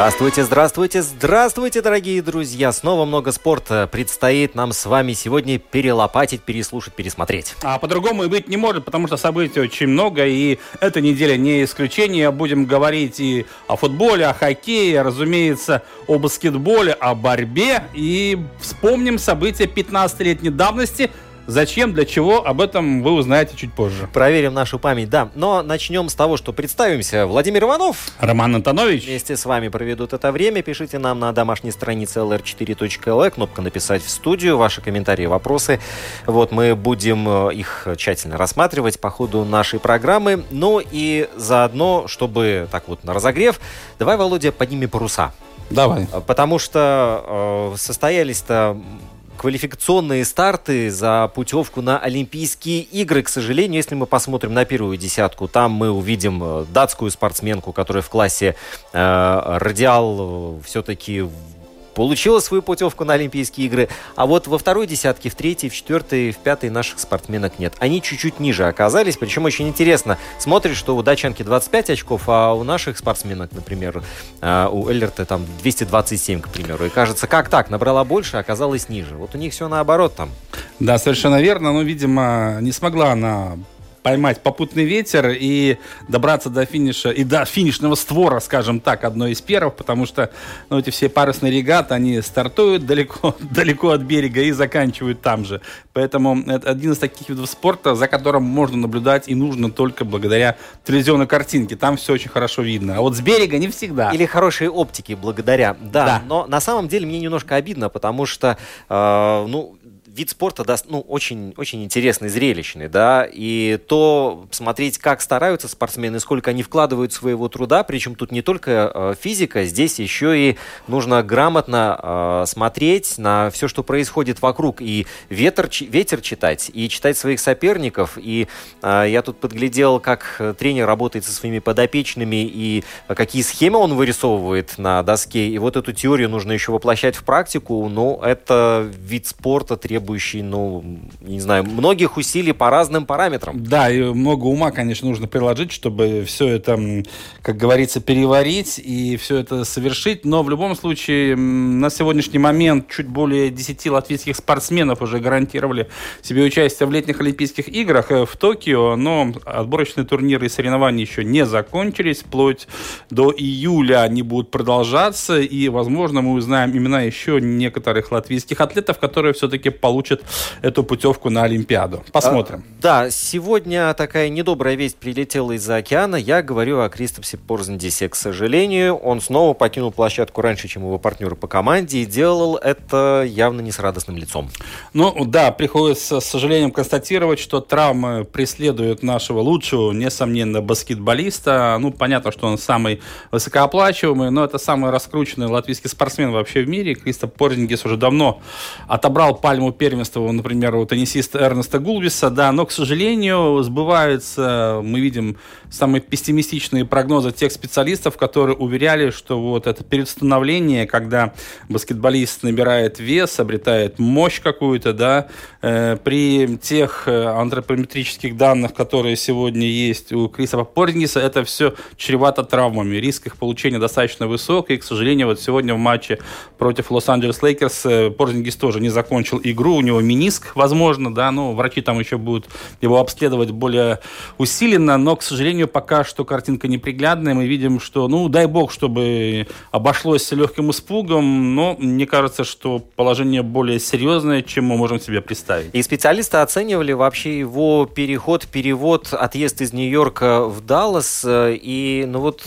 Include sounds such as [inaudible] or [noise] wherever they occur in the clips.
Здравствуйте, здравствуйте, здравствуйте, дорогие друзья! Снова много спорта предстоит нам с вами сегодня перелопатить, переслушать, пересмотреть. А по-другому и быть не может, потому что событий очень много, и эта неделя не исключение. Будем говорить и о футболе, о хоккее, разумеется, о баскетболе, о борьбе, и вспомним события 15-летней давности – Зачем, для чего, об этом вы узнаете чуть позже. Проверим нашу память, да. Но начнем с того, что представимся. Владимир Иванов. Роман Антонович. Вместе с вами проведут это время. Пишите нам на домашней странице lr4.lg. Кнопка «Написать в студию». Ваши комментарии, вопросы. Вот мы будем э, их тщательно рассматривать по ходу нашей программы. Ну и заодно, чтобы так вот на разогрев, давай, Володя, подними паруса. Давай. Потому что э, состоялись-то квалификационные старты за путевку на Олимпийские игры. К сожалению, если мы посмотрим на первую десятку, там мы увидим э, датскую спортсменку, которая в классе э, радиал э, все-таки получила свою путевку на Олимпийские игры, а вот во второй десятке, в третьей, в четвертой, в пятой наших спортсменок нет. Они чуть-чуть ниже оказались, причем очень интересно. Смотришь, что у датчанки 25 очков, а у наших спортсменок, например, а, у Эллерта там 227, к примеру. И кажется, как так? Набрала больше, а оказалась ниже. Вот у них все наоборот там. Да, совершенно верно. Но, видимо, не смогла она поймать попутный ветер и добраться до финиша, и до финишного створа, скажем так, одной из первых, потому что ну, эти все парусные регаты, они стартуют далеко, [laughs] далеко от берега и заканчивают там же. Поэтому это один из таких видов спорта, за которым можно наблюдать и нужно только благодаря телевизионной картинке. Там все очень хорошо видно. А вот с берега не всегда. Или хорошей оптики благодаря. Да, да. но на самом деле мне немножко обидно, потому что, э, ну, вид спорта да, ну, очень, очень интересный, зрелищный, да, и то смотреть, как стараются спортсмены, сколько они вкладывают своего труда, причем тут не только э, физика, здесь еще и нужно грамотно э, смотреть на все, что происходит вокруг, и ветер, ветер читать, и читать своих соперников, и э, я тут подглядел, как тренер работает со своими подопечными, и какие схемы он вырисовывает на доске, и вот эту теорию нужно еще воплощать в практику, но это вид спорта требует требующий, ну, не знаю, многих усилий по разным параметрам. Да, и много ума, конечно, нужно приложить, чтобы все это, как говорится, переварить и все это совершить. Но в любом случае, на сегодняшний момент чуть более 10 латвийских спортсменов уже гарантировали себе участие в летних Олимпийских играх э, в Токио, но отборочные турниры и соревнования еще не закончились. Вплоть до июля они будут продолжаться, и, возможно, мы узнаем имена еще некоторых латвийских атлетов, которые все-таки получат получит эту путевку на Олимпиаду. Посмотрим. А, да, сегодня такая недобрая весть прилетела из-за океана. Я говорю о Кристопсе Порзендисе. К сожалению, он снова покинул площадку раньше, чем его партнеры по команде, и делал это явно не с радостным лицом. Ну да, приходится с сожалением констатировать, что травмы преследуют нашего лучшего, несомненно, баскетболиста. Ну, понятно, что он самый высокооплачиваемый, но это самый раскрученный латвийский спортсмен вообще в мире. Кристоп Порзингис уже давно отобрал пальму первенства например, у теннисиста Эрнеста Гулбиса, да, но, к сожалению, сбываются, мы видим самые пессимистичные прогнозы тех специалистов, которые уверяли, что вот это переустановление, когда баскетболист набирает вес, обретает мощь какую-то, да, э, при тех э, антропометрических данных, которые сегодня есть у Криса Порзингиса, это все чревато травмами. Риск их получения достаточно высок, и, к сожалению, вот сегодня в матче против Лос-Анджелес Лейкерс Порзингис тоже не закончил игру. У него мениск, возможно, да, ну, врачи там еще будут его обследовать более усиленно, но, к сожалению, пока что картинка неприглядная. Мы видим, что, ну, дай бог, чтобы обошлось легким испугом, но мне кажется, что положение более серьезное, чем мы можем себе представить. И специалисты оценивали вообще его переход, перевод, отъезд из Нью-Йорка в Даллас, и, ну, вот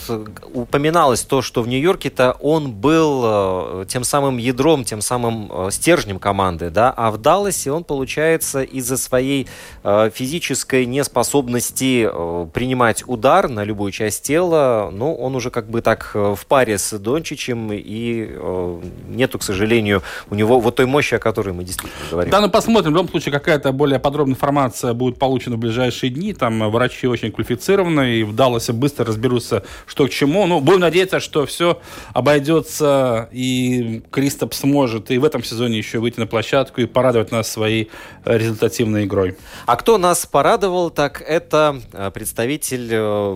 упоминалось то, что в Нью-Йорке-то он был э, тем самым ядром, тем самым э, стержнем команды, да, а в Далласе он, получается, из-за своей э, физической неспособности принимать удар на любую часть тела, ну, он уже как бы так в паре с Дончичем, и нету, к сожалению, у него вот той мощи, о которой мы действительно говорим. Да, ну посмотрим. В любом случае, какая-то более подробная информация будет получена в ближайшие дни. Там врачи очень квалифицированные, и в Далласе быстро разберутся, что к чему. Ну, будем надеяться, что все обойдется, и Кристоп сможет и в этом сезоне еще выйти на площадку и порадовать нас своей э, результативной игрой. А кто нас порадовал, так это э, представитель э,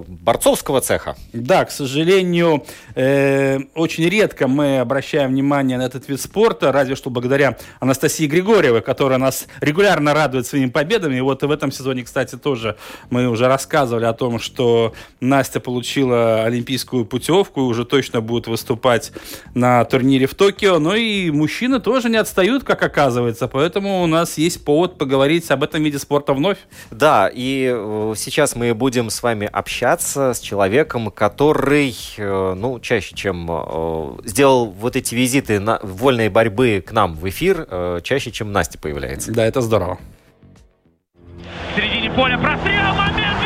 борцовского цеха. Да, к сожалению, э, очень редко мы обращаем внимание на этот вид спорта, разве что благодаря Анастасии Григорьевой, которая нас регулярно радует своими победами. И вот в этом сезоне, кстати, тоже мы уже рассказывали о том, что Настя получила олимпийскую путевку и уже точно будет выступать на турнире в Токио. Но и мужчины тоже не отстают, как оказывается. Поэтому у нас есть повод поговорить об этом виде спорта вновь. Да, и э, сейчас мы будем с вами общаться с человеком, который, э, ну, чаще, чем э, сделал вот эти визиты на вольной борьбы к нам в эфир, чаще, чем Настя появляется. Да, это здорово. В середине поля прострел, момент!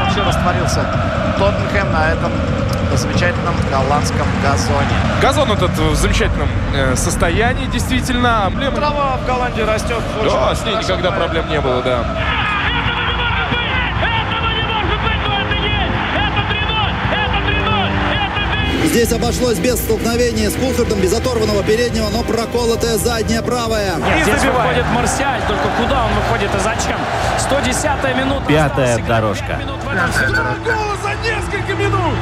Вообще растворился Тоттенхэм на этом замечательном голландском газоне. Газон этот в замечательном э, состоянии, действительно. Трава в Голландии растет. Да, с ней никогда проблем не было, да. Здесь обошлось без столкновения с Кулхардом, без оторванного переднего, но проколотая задняя правая. Нет, здесь выходит Марсиаль, только куда он выходит и зачем? 110-я минута. Пятая дорожка. Гола за несколько минут!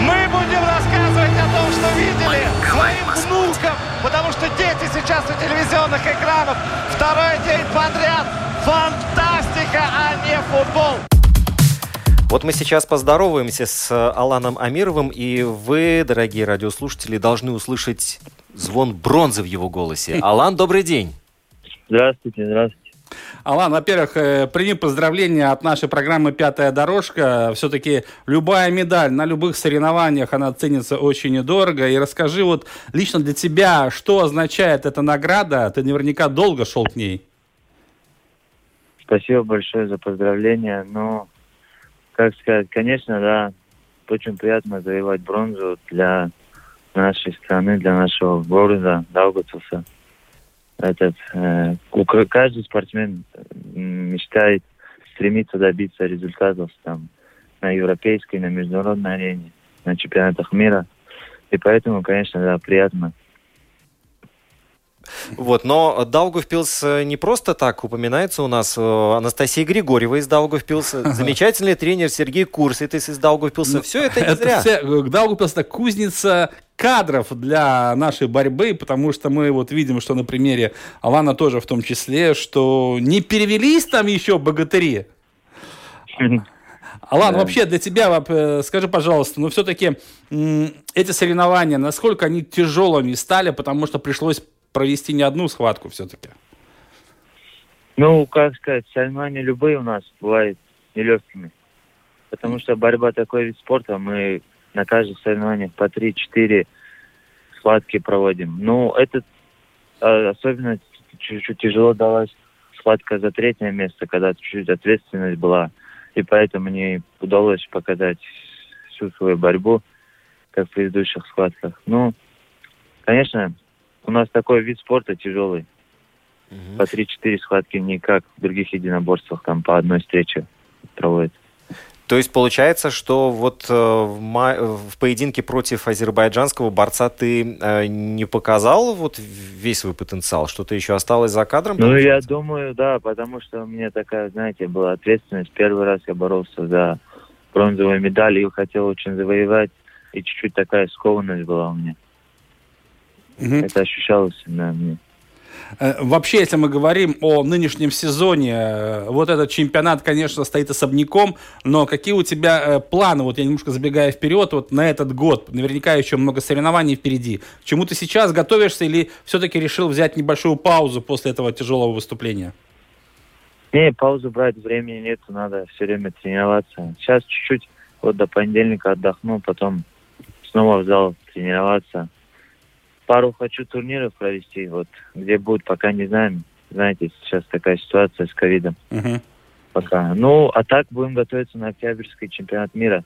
Мы будем рассказывать о том, что видели своим внукам, потому что дети сейчас у телевизионных экранов. Второй день подряд. Фантастика, а не футбол. Вот мы сейчас поздороваемся с Аланом Амировым, и вы, дорогие радиослушатели, должны услышать звон бронзы в его голосе. [laughs] Алан, добрый день. Здравствуйте, здравствуйте. Алан, во-первых, э, прими поздравления от нашей программы «Пятая дорожка». Все-таки любая медаль на любых соревнованиях, она ценится очень дорого. И расскажи вот лично для тебя, что означает эта награда? Ты наверняка долго шел к ней. Спасибо большое за поздравления. Ну, как сказать, конечно, да, очень приятно завоевать бронзу для нашей страны, для нашего города Даугавпилса. Этот, э, каждый спортсмен мечтает, стремится добиться результатов там, на европейской, на международной арене, на чемпионатах мира. И поэтому, конечно, да, приятно вот, но Даугавпилс э, не просто так упоминается у нас. Э, Анастасия Григорьева из Даугавпилса, замечательный тренер Сергей Курситис из Даугавпилса. Все это не зря. Э, Даугавпилс это кузница кадров для нашей борьбы, потому что мы вот видим, что на примере Алана тоже в том числе, что не перевелись там еще богатыри. Алан, да. вообще для тебя, скажи, пожалуйста, ну все-таки эти соревнования, насколько они тяжелыми стали, потому что пришлось провести не одну схватку все-таки? Ну, как сказать, соревнования любые у нас бывают нелегкими. Потому что борьба такой вид спорта, мы на каждых соревнованиях по 3-4 схватки проводим. Ну, это а, особенно чуть-чуть тяжело далась схватка за третье место, когда чуть-чуть ответственность была. И поэтому мне удалось показать всю свою борьбу, как в предыдущих схватках. Ну, конечно, у нас такой вид спорта тяжелый. Угу. По 3-4 схватки не как в других единоборствах, там по одной встрече проводят. То есть получается, что вот э, в, ма- в поединке против азербайджанского борца ты э, не показал вот весь свой потенциал, что-то еще осталось за кадром? Ну, я думаю, да, потому что у меня такая, знаете, была ответственность. Первый раз я боролся за бронзовую медаль и хотел очень завоевать. и чуть-чуть такая скованность была у меня. Мгм. Это ощущалось на мне. Э, Вообще, если мы говорим о нынешнем сезоне, э, вот этот чемпионат, конечно, стоит особняком, но какие у тебя э, планы, вот я немножко забегая вперед, вот на этот год, наверняка еще много соревнований впереди. К чему ты сейчас готовишься или все-таки решил взять небольшую паузу после этого тяжелого выступления? Не, паузу брать времени нету, надо все время тренироваться. Сейчас чуть-чуть, вот до понедельника отдохну, потом снова в зал тренироваться. Пару хочу турниров провести, вот где будут, пока не знаем. Знаете, сейчас такая ситуация с ковидом Мгм. пока. Ну, а так будем готовиться на октябрьский чемпионат мира,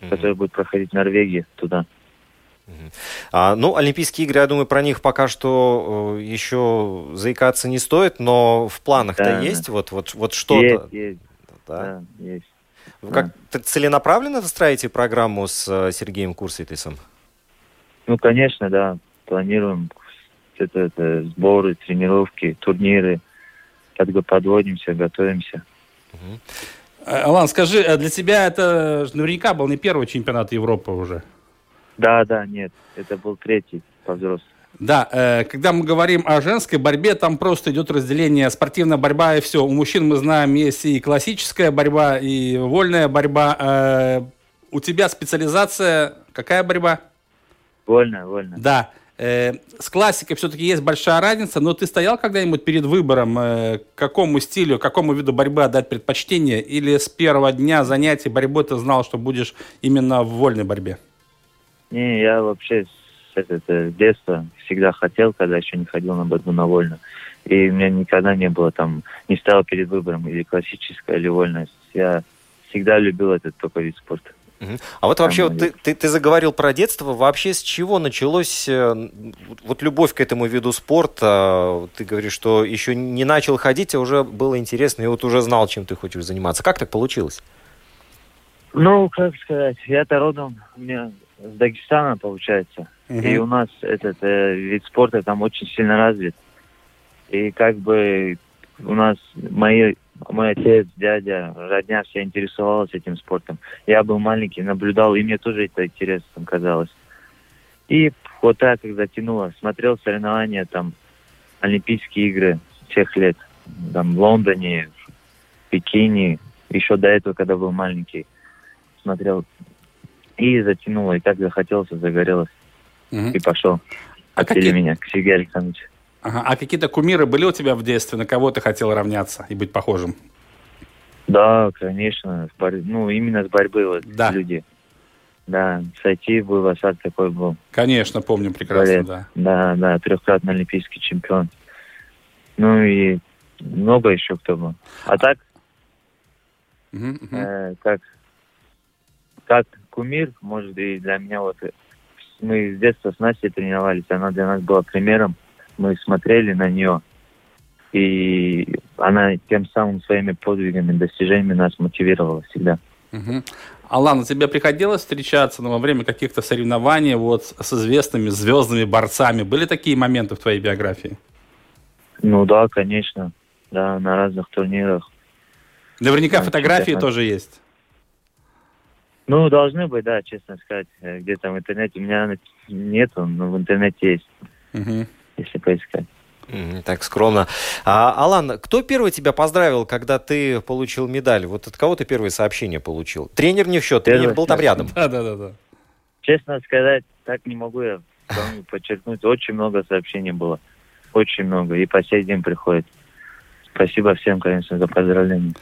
Мгм. который будет проходить в Норвегии туда. А, ну, Олимпийские игры, я думаю, про них пока что э, еще заикаться не стоит, но в планах-то Да, есть да. вот, вот, вот что-то. Есть, есть, да? да, есть. Вы как то целенаправленно выстраиваете программу с э, Сергеем Курситисом? Ну, конечно, да, планируем это, это сборы, тренировки, турниры. Подводимся, готовимся. Э, Алан, скажи, э, для тебя это наверняка был не первый чемпионат Европы уже. Да, да, нет, это был третий по взрослым. Да, э, когда мы говорим о женской борьбе, там просто идет разделение спортивная борьба и все. У мужчин мы знаем есть и классическая борьба, и вольная борьба. Э, у тебя специализация какая борьба? Вольно, вольно. Да. Э, с классикой все-таки есть большая разница, но ты стоял когда-нибудь перед выбором, э, какому стилю, какому виду борьбы отдать предпочтение, или с первого дня занятий борьбой ты знал, что будешь именно в вольной борьбе? Не, я вообще с, это, это, с детства всегда хотел, когда еще не ходил на борьбу на вольно. И у меня никогда не было там, не стоял перед выбором или классическая, или вольная. Я всегда любил этот только вид спорта. А вот вообще, вот ты, ты, ты заговорил про детство. Вообще, с чего началось э, вот любовь к этому виду спорта? Ты говоришь, что еще не начал ходить, а уже было интересно, и вот уже знал, чем ты хочешь заниматься. Как так получилось? Ну, как сказать, я-то родом у меня с Дагестана, получается. И у нас этот э, вид спорта там очень сильно развит. И как бы у нас мои, мой отец, дядя, родня вся интересовалась этим спортом. Я был маленький, наблюдал, и мне тоже это интересно казалось. И вот так, когда тянуло, смотрел соревнования, там, Олимпийские игры тех лет, там, в Лондоне, в Пекине, еще до этого, когда был маленький, смотрел. И затянуло, и так захотелось, загорелось, Мгм. и пошел. А Отвели какие- меня к Сергею Александровичу. Ага. А какие-то кумиры были у тебя в детстве, на кого ты хотел равняться и быть похожим? Да, конечно, ну, именно с борьбы вот Да. люди. Да, сойти был в осад такой был. Конечно, помню прекрасно, Борец. да. Да, да, трехкратный олимпийский чемпион. Ну и много еще кто был. А так, Мгм, мгм. э, как, как кумир, может, и для меня вот э, мы с детства с Настей тренировались, она для нас была примером. Мы смотрели на нее, и она тем самым своими подвигами, достижениями нас мотивировала всегда. Мгм. Алан, тебе приходилось встречаться ну, во время каких-то соревнований вот с известными звездными борцами? Были такие моменты в твоей биографии? Ну да, конечно, да, на разных турнирах. Наверняка Да, фотографии чемпионат. тоже есть. Ну, должны быть, да, честно сказать, где-то в интернете. У меня нету, но в интернете есть, Мгм. Если поискать. Так скромно. А, Алан, кто первый тебя поздравил, когда ты получил медаль? Вот от кого ты первые сообщения получил? Тренер не в счет, тренер Первое был там рядом. Да, да, да, да. Честно сказать, так не могу я подчеркнуть. Очень много сообщений было. Очень много. И по сей день приходит. Спасибо всем, конечно, за поздравления.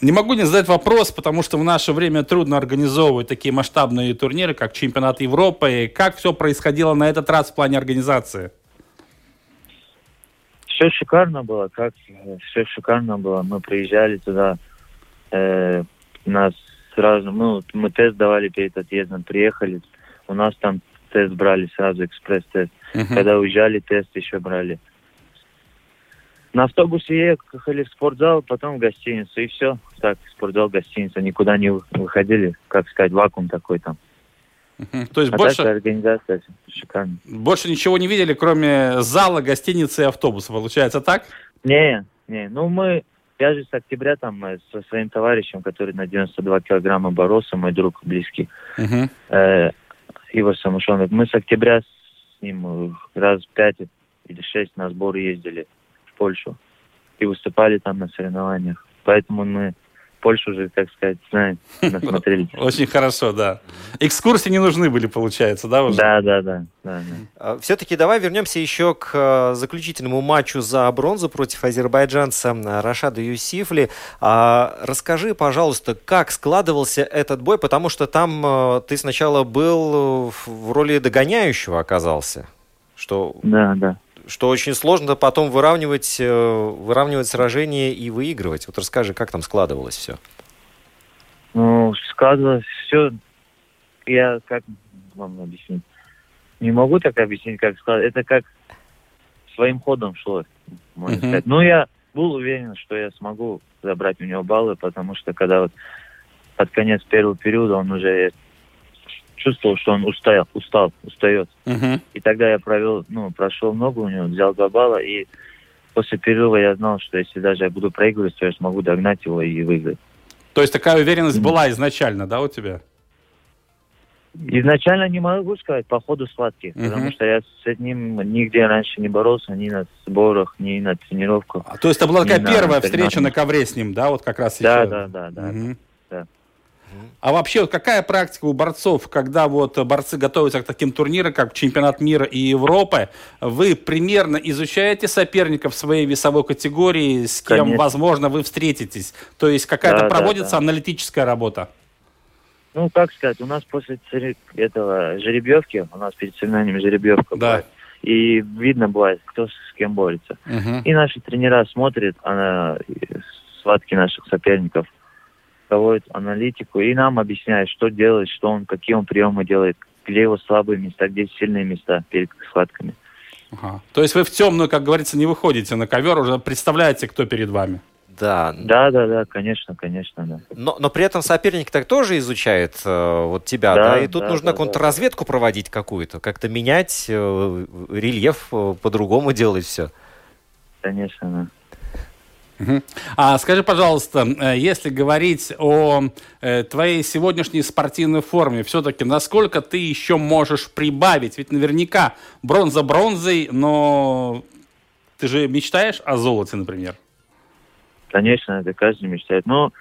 Не могу не задать вопрос, потому что в наше время трудно организовывать такие масштабные турниры, как чемпионат Европы. Как все происходило на этот раз в плане организации? Все шикарно было, как все шикарно было. Мы приезжали туда, э, нас сразу, ну, мы тест давали перед отъездом, приехали, у нас там тест брали сразу, экспресс-тест. Мгм. Когда уезжали, тест еще брали. На автобусе ехали в спортзал, потом в гостиницу, и все. Так, спортзал, гостиница, никуда не вы- выходили, как сказать, вакуум такой там. [laughs] То есть А больше, организация шикарная. больше ничего не видели, кроме зала, гостиницы и автобуса, получается так? Не, не, ну мы Я же с октября там э, со своим товарищем, который на 92 килограмма боролся, мой друг близкий, Мгм. э, Ивар Самушонов. Мы с октября с ним э, раз пять или шесть на сборы ездили в Польшу и выступали там на соревнованиях. Поэтому мы Польшу уже, так сказать, знаем, [laughs] насмотрелись. Очень хорошо, да. Экскурсии не нужны были, получается, да, уже? Да, да, да. да, да. Все-таки давай вернемся еще к э, заключительному матчу за бронзу против азербайджанца э, Рашада Юсифли. А, Расскажи, пожалуйста, как складывался этот бой, потому что там ты сначала был в- в роли догоняющего оказался, что, Да, да. Что очень сложно потом выравнивать, э, выравнивать сражение и выигрывать. Вот расскажи, как там складывалось все. Ну, складывалось все. Я как вам объяснить? Не могу так объяснить, как складывалось. Это как своим ходом шло, можно Мгм. сказать. Но я был уверен, что я смогу забрать у него баллы, потому что когда вот под конец первого периода он уже чувствовал, что он устал, устал, устает. Мгм. И тогда я провел, ну, прошел много у него, взял два балла, и после перерыва я знал, что если даже я буду проигрывать, то я смогу догнать его и выиграть. То есть такая уверенность была изначально, да, у тебя? Изначально не могу сказать, по ходу сладкий, Мгм. потому что я с ним нигде раньше не боролся, ни на сборах, ни на тренировках. А, То есть это была такая на первая соревнованиях. встреча на ковре с ним, да, вот как раз Да, еще? да, да, да. Мгм. Да. А вообще, какая практика у борцов, когда вот борцы готовятся к таким турнирам, как чемпионат мира и Европы, вы примерно изучаете соперников своей весовой категории, с кем, Конечно. возможно, вы встретитесь? То есть какая-то Да, да, проводится да. аналитическая работа? Ну, как сказать, у нас после этого жеребьевки, у нас перед соревнованием жеребьевка Да. бывает, и видно бывает, кто с кем борется. Мгм. И наши тренера смотрят она, схватки наших соперников, проводят аналитику и нам объясняют, что делать, что он, какие он приемы делает, где его слабые места, где сильные места перед схватками. Ага. То есть вы в темную, как говорится, не выходите на ковер, уже представляете, кто перед вами? Да. Да, да, да, конечно, конечно, да. Но, но при этом соперник так тоже изучает э, вот тебя, да, Да, и тут да, нужно да, контрразведку проводить какую-то, как-то менять э, рельеф, э, по-другому делать все. Конечно, да. А скажи, пожалуйста, э, если говорить о э, твоей сегодняшней спортивной форме, все-таки насколько ты еще можешь прибавить? Ведь наверняка бронза бронзой, но ты же мечтаешь о золоте, например. Конечно, это каждый мечтает. Но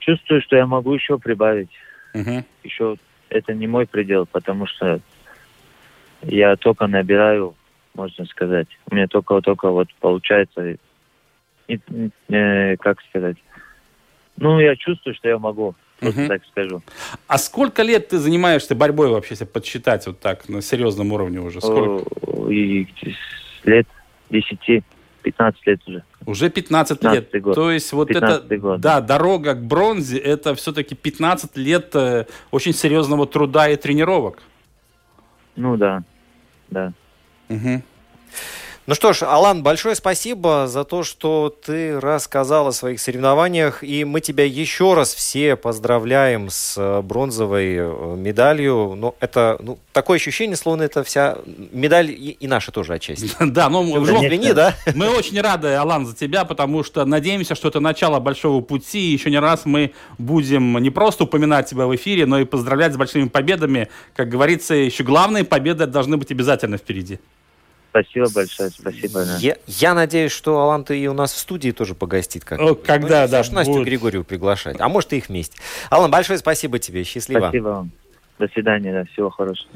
чувствую, что я могу еще прибавить. Мгм. Еще это не мой предел, потому что я только набираю, можно сказать. У меня только-только вот получается, и- э, как сказать, ну, я чувствую, что я могу, просто Мгм. так скажу. А сколько лет ты занимаешься борьбой вообще, если подсчитать вот так, на серьезном уровне уже? Сколько? И лет 10, 15 лет уже. Уже 15 лет. 15-й год. То есть вот это, 15-й год, да, дорога к бронзе, это все-таки 15 лет э, очень серьезного труда и тренировок. Ну да, да. Мгм. Ну что ж, Алан, большое спасибо за то, что ты рассказал о своих соревнованиях, и мы тебя еще раз все поздравляем с э, бронзовой э, медалью. Ну, это ну, такое ощущение, словно это вся медаль и, и наша тоже отчасти. [laughs] Да, ну, Ты в- уже извини, да? [laughs] мы очень рады, Алан, за тебя, потому что надеемся, что это начало большого пути. и Еще не раз мы будем не просто упоминать тебя в эфире, но и поздравлять с большими победами. Как говорится, еще главные победы должны быть обязательно впереди. Спасибо большое, спасибо. да. Я, я надеюсь, что Алан ты и у нас в студии тоже погостит. Как О, когда, ну, да, Сашу, Настю будет. Григорьеву приглашать. А может и их вместе. Алан, большое спасибо тебе. Счастливо. Спасибо вам. До свидания, да, всего хорошего.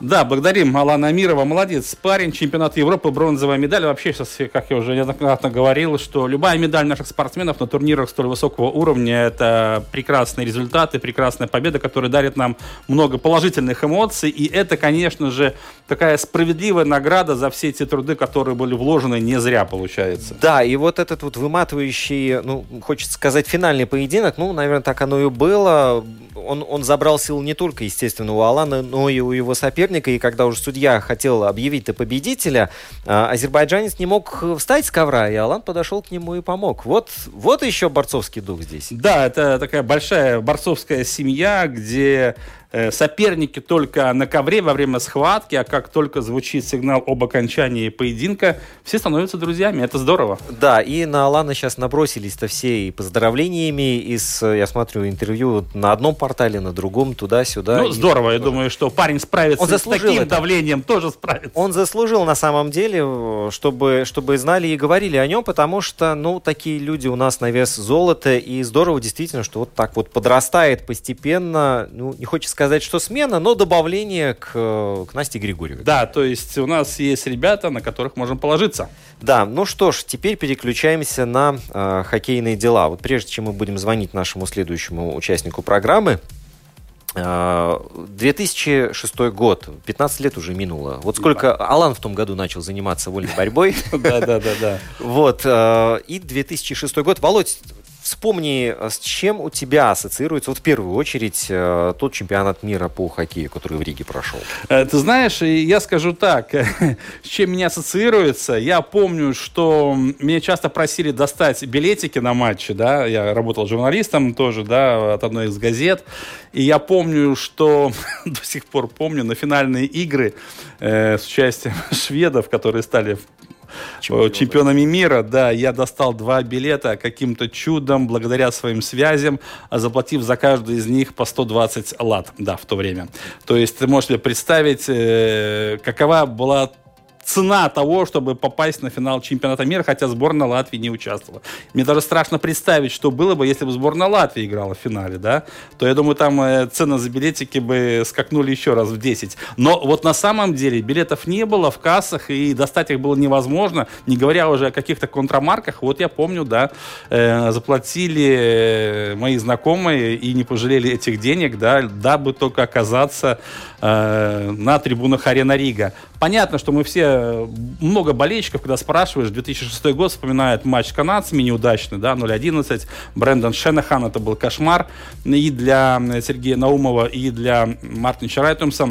Да, благодарим Алана Амирова. Молодец парень, чемпионат Европы, бронзовая медаль. Вообще сейчас, как я уже неоднократно говорил, что любая медаль наших спортсменов на турнирах столь высокого уровня – это прекрасные результаты, прекрасная победа, которая дарит нам много положительных эмоций. И это, конечно же, такая справедливая награда за все эти труды, которые были вложены не зря, получается. Да, и вот этот вот выматывающий, ну, хочется сказать, финальный поединок, ну, наверное, так оно и было. Он, он забрал сил не только, естественно, у Алана, но и у его соперника. И когда уже судья хотел объявить-то победителя, а, азербайджанец не мог встать с ковра, и Алан подошел к нему и помог. Вот, вот еще борцовский дух здесь. Да, это такая большая борцовская семья, где соперники только на ковре во время схватки, а как только звучит сигнал об окончании поединка, все становятся друзьями. Это здорово. Да, и на Алана сейчас набросились-то все и поздравлениями, из, я смотрю, интервью на одном портале, на другом, туда-сюда. Ну, здорово. Я думаю, что парень справится Он с таким это. давлением, тоже справится. Он заслужил на самом деле, чтобы, чтобы знали и говорили о нем, потому что, ну, такие люди у нас на вес золота, и здорово действительно, что вот так вот подрастает постепенно, ну, не хочется сказать, что смена, но добавление к, к Насте Григорьевой. Да, то есть у нас есть ребята, на которых можем положиться. Да, ну что ж, теперь переключаемся на э, хоккейные дела. Вот прежде чем мы будем звонить нашему следующему участнику программы, 2006 э, год, 15 лет уже минуло. Вот сколько Алан в том году начал заниматься вольной борьбой. [laughs] Да, да, да, да. [laughs] Вот. Э, и 2006 год. Володь, Вспомни, с чем у тебя ассоциируется, вот в первую очередь, э, тот чемпионат мира по хоккею, который в Риге прошел. Э, ты знаешь, я скажу так, [laughs] с чем меня ассоциируется. Я помню, что меня часто просили достать билетики на матчи, да, я работал журналистом тоже, да, от одной из газет. И я помню, что [laughs] до сих пор помню на финальные игры э, с участием [laughs] шведов, которые стали Чемпион, чемпионами мира, да, я достал два билета каким-то чудом, благодаря своим связям, заплатив за каждый из них по 120 лат, да, в то время. То есть ты можешь себе представить, э, какова была цена того, чтобы попасть на финал чемпионата мира, хотя сборная Латвии не участвовала. Мне даже страшно представить, что было бы, если бы сборная Латвии играла в финале, да, то я думаю, там э, цены за билетики бы скакнули еще раз в 10. Но вот на самом деле билетов не было в кассах, и достать их было невозможно, не говоря уже о каких-то контрамарках. Вот я помню, да, э, заплатили э, мои знакомые и не пожалели этих денег, да, дабы только оказаться на трибунах Арена Рига. Понятно, что мы все, много болельщиков, когда спрашиваешь, 2006 год вспоминают матч с канадцами неудачный, да, 0-11, Брэндон Шенахан, это был кошмар и для Сергея Наумова, и для Мартина Райтумса.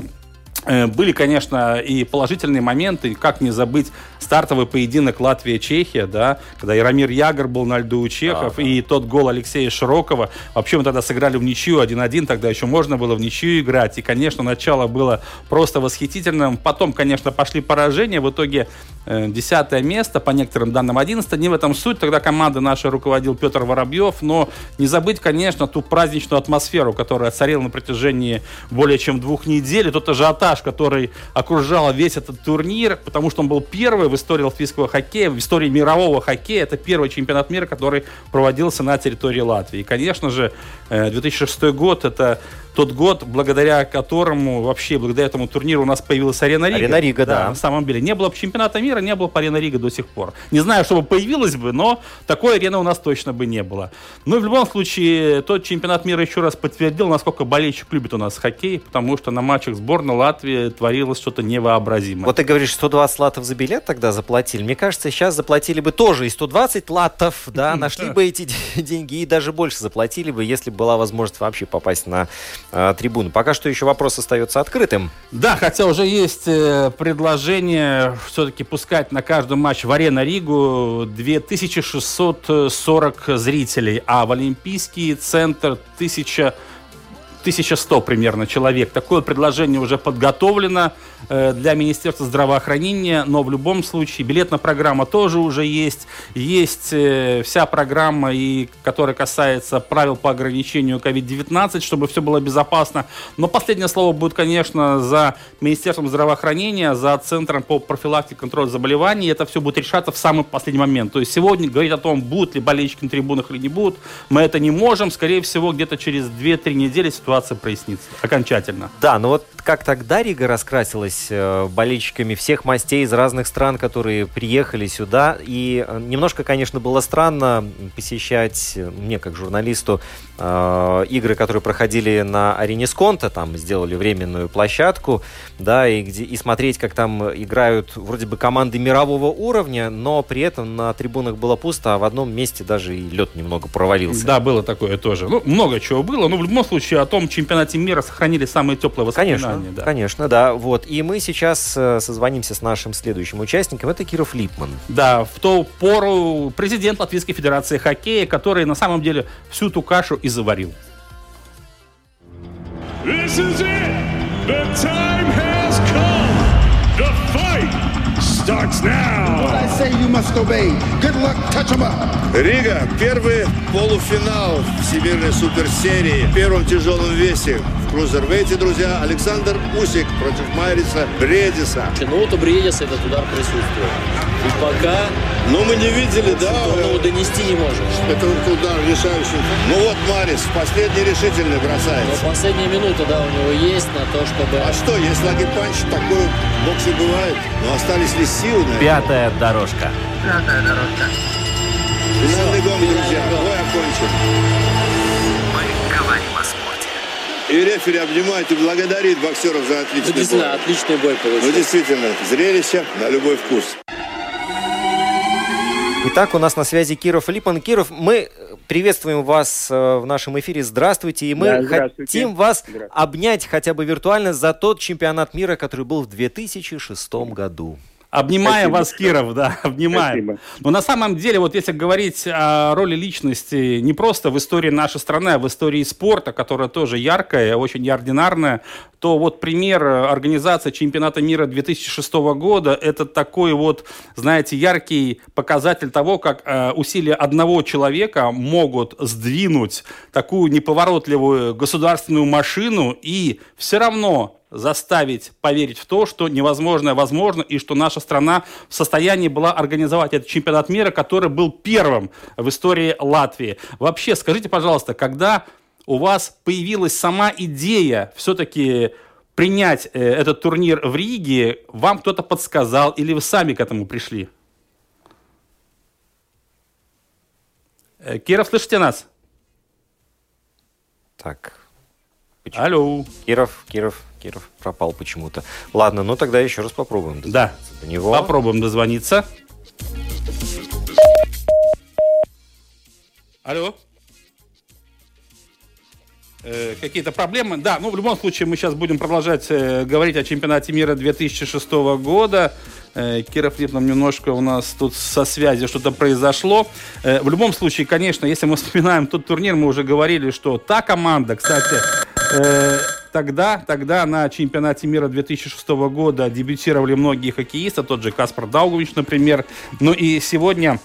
Э, были, конечно, и положительные моменты, как не забыть стартовый поединок Латвия-Чехия, да, когда Яромир Ягор был на льду у чехов, ага. и тот гол Алексея Широкова. Вообще мы тогда сыграли в ничью 1-1, тогда еще можно было в ничью играть. И, конечно, начало было просто восхитительным. Потом, конечно, пошли поражения. В итоге десятое место, по некоторым данным 11 Не в этом суть. Тогда команда наша руководил Петр Воробьев. Но не забыть, конечно, ту праздничную атмосферу, которая царила на протяжении более чем двух недель. И тот ажиотаж, который окружал весь этот турнир, потому что он был первый в истории латвийского хоккея, в истории мирового хоккея. Это первый чемпионат мира, который проводился на территории Латвии. И, конечно же, 2006 э, год это тот год, благодаря которому, вообще, благодаря этому турниру у нас появилась Арена Рига. Арена Рига, да. да. На самом деле. Не было бы чемпионата мира, не было бы Арена Рига до сих пор. Не знаю, чтобы появилась бы, но такой арены у нас точно бы не было. Ну и в любом случае, тот чемпионат мира еще раз подтвердил, насколько болельщик любит у нас хоккей, потому что на матчах сборной Латвии творилось что-то невообразимое. Вот ты говоришь, 120 латов за билет тогда заплатили. Мне кажется, сейчас заплатили бы тоже и 120 латов, да, нашли бы эти [laughs] деньги и даже больше заплатили бы, если была возможность вообще попасть на э, трибуну. Пока что еще вопрос остается открытым. Да, хотя уже есть э, предложение все-таки пускать на каждый матч в Арена Ригу 2640 зрителей, а в Олимпийский центр 1000 1100 примерно человек. Такое предложение уже подготовлено для Министерства здравоохранения, но в любом случае билетная программа тоже уже есть. Есть э, вся программа, и, которая касается правил по ограничению COVID-19, чтобы все было безопасно. Но последнее слово будет, конечно, за Министерством здравоохранения, за Центром по профилактике и контролю заболеваний. Это все будет решаться в самый последний момент. То есть сегодня говорить о том, будут ли болельщики на трибунах или не будут, мы это не можем. Скорее всего, где-то через 2-3 недели ситуация прояснится окончательно. Да, но вот как тогда Рига раскрасилась э, болельщиками всех мастей из разных стран, которые приехали сюда. И э, немножко, конечно, было странно посещать, э, мне как журналисту, игры, которые проходили на арене Сконта, там сделали временную площадку, да, и, где, и смотреть, как там играют вроде бы команды мирового уровня, но при этом на трибунах было пусто, а в одном месте даже и лед немного провалился. Да, было такое тоже. Ну, много чего было, но в любом случае о том чемпионате мира сохранили самые теплые воспоминания. Конечно, да. конечно, да. Вот. И мы сейчас э, созвонимся с нашим следующим участником. Это Киров Липман. Да, в ту пору президент Латвийской Федерации хоккея, который на самом деле всю ту кашу и заварил. This is it. The time has come. The fight starts now. What I say you must obey. Good luck, touch 'em up. Рига. Первый полуфинал Всемирной суперсерии в первом тяжелом весе. В крузервейте, друзья, Александр Усик против Майриса Бредиса. Ну вот у Бредиса этот удар присутствует. И пока... Но мы не видели, да? Ну, донести не можем. Это удар решающий. Ну вот Марис, последний решительный бросает. Но последняя минута, да, у него есть на то, чтобы... А что, если lucky punch такой в боксе бывает? Но остались ли силы Пятая дорожка. Пятая дорожка. Гонг, друзья. Бой окончен. Мы говорим о спорте. И рефери обнимает и благодарит боксеров за отличный ну, действительно, бой. отличный бой получился. Ну, действительно, зрелище на любой вкус. Итак, у нас на связи Киров Липан. Киров, мы приветствуем вас э, в нашем эфире. Здравствуйте. И мы да, здравствуйте. хотим вас обнять хотя бы виртуально за тот чемпионат мира, который был в 2006 году. Обнимаем Спасибо. вас, Киров, да, [laughs] обнимаем. Спасибо. Но на самом деле, вот если говорить о роли личности не просто в истории нашей страны, а в истории спорта, которая тоже яркая, очень неординарная, то вот пример организации чемпионата мира 2006 года – это такой вот, знаете, яркий показатель того, как э, усилия одного человека могут сдвинуть такую неповоротливую государственную машину и все равно заставить поверить в то, что невозможное возможно, и что наша страна в состоянии была организовать этот чемпионат мира, который был первым в истории Латвии. Вообще, скажите, пожалуйста, когда у вас появилась сама идея все-таки принять э, этот турнир в Риге, вам кто-то подсказал или вы сами к этому пришли? Э, Киров, слышите нас? Так. Почему? Алло. Киров, Киров. Киров пропал почему-то. Ладно, ну тогда еще раз попробуем Да, до него. попробуем дозвониться. Алло. Э, какие-то проблемы? Да, ну в любом случае мы сейчас будем продолжать э, говорить о чемпионате мира 2006 года. Э, Киров нам немножко у нас тут со связью что-то произошло. В любом случае, конечно, если мы вспоминаем тот турнир, мы уже говорили, что та команда, кстати, Тогда, тогда на чемпионате мира 2006 года дебютировали многие хоккеисты, тот же Каспар Даугович, например. Ну и сегодня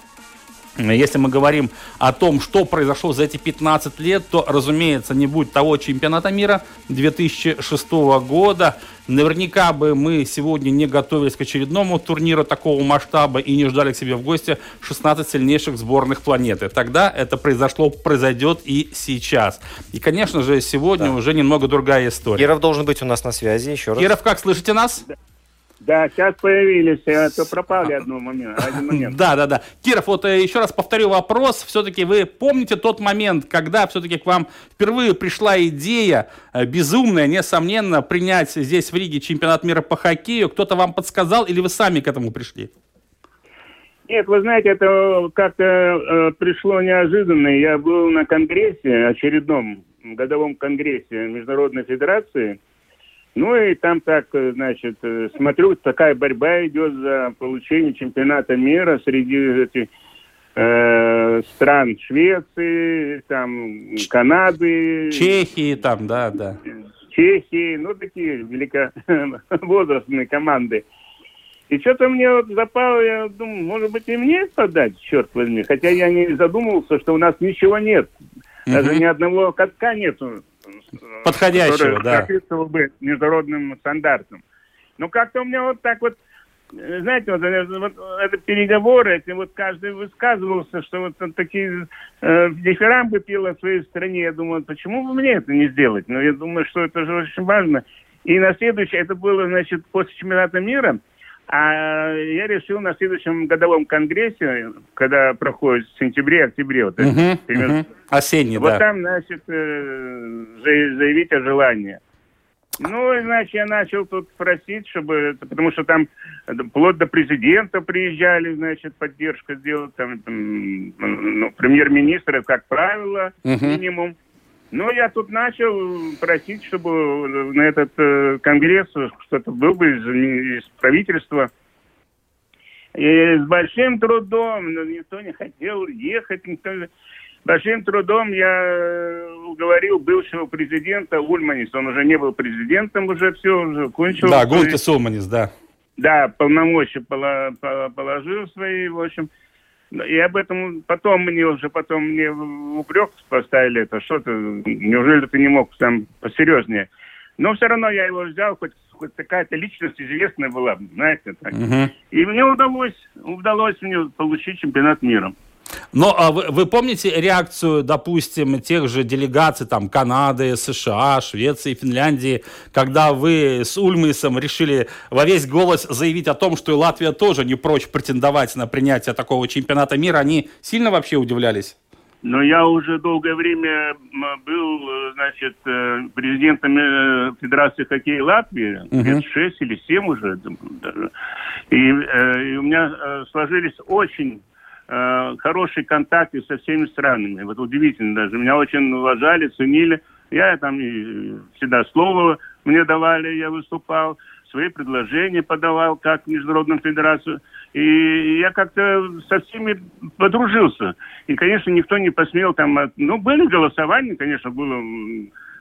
если мы говорим о том, что произошло за эти 15 лет, то, разумеется, не будет того чемпионата мира 2006 года. Наверняка бы мы сегодня не готовились к очередному турниру такого масштаба и не ждали к себе в гости 16 сильнейших сборных планеты. Тогда это произошло, произойдет и сейчас. И, конечно же, сегодня да. уже немного другая история. Киров должен быть у нас на связи еще раз. Киров, как слышите нас? Да. Да, сейчас появились, а то пропали одну момент, один момент. Да, да, да. Киров, вот э, еще раз повторю вопрос. Все-таки вы помните тот момент, когда все-таки к вам впервые пришла идея, э, безумная, несомненно, принять здесь в Риге чемпионат мира по хоккею? Кто-то вам подсказал или вы сами к этому пришли? Нет, вы знаете, это как-то э, пришло неожиданно. Я был на конгрессе, очередном годовом конгрессе Международной Федерации – ну и там так, э, значит, э, смотрю, такая борьба идет за получение чемпионата мира среди этих э, стран Швеции, там, Канады. Чехии там, да, да. Чехии, ну, такие великовозрастные команды. И что-то мне вот запало, я думаю, может быть, и мне подать, черт возьми. Хотя я не задумывался, что у нас ничего нет. Даже ни одного катка нету подходящего, да. соответствовал бы международным стандартам. Но как-то у меня вот так вот, знаете, вот, э, вот это переговоры, эти вот каждый высказывался, что вот такие э, дифирамбы пела в своей стране. Я думаю, почему бы мне это не сделать? Но я думаю, что это же очень важно. И на следующее, это было, значит, после чемпионата мира, а я решил на следующем годовом конгрессе, когда проходит в сентябре-октябре, вот uh-huh, uh-huh. осенний, вот да. там, значит, э, заявить о желании. Ну, значит, я начал тут просить, чтобы, потому что там вплоть до президента приезжали, значит, поддержка сделать, там, там ну, премьер-министр, как правило, uh-huh. минимум. Ну, я тут начал просить, чтобы на этот э, конгресс что-то был бы из, из правительства. И с большим трудом, но никто не хотел ехать, никто... большим трудом я э, уговорил бывшего президента Ульманис. Он уже не был президентом, уже все, уже кончил. Да, Гунтис Ульманис, да. Да, полномочия положил свои, в общем. И об этом потом мне уже, потом мне упрек поставили это, что ты, неужели ты не мог там посерьезнее? Но все равно я его взял, хоть, хоть какая-то личность известная была, знаете, так. Мгм. И мне удалось, удалось мне получить чемпионат мира. Но а вы, вы помните реакцию, допустим, тех же делегаций там Канады, США, Швеции, Финляндии, когда вы с Ульмисом решили во весь голос заявить о том, что и Латвия тоже не прочь претендовать на принятие такого чемпионата мира, они сильно вообще удивлялись? Но я уже долгое время был, э, значит, э, президентом э, Федерации хоккея Латвии, Мгм. лет шесть или семь уже. И, и у меня сложились очень э, хорошие контакты со всеми странами. Вот удивительно даже. Меня очень уважали, ценили. Я там всегда слово мне давали, я выступал, свои предложения подавал как Международную федерацию. И я как-то со всеми подружился. И, конечно, никто не посмел там... Ну, были голосования, конечно, было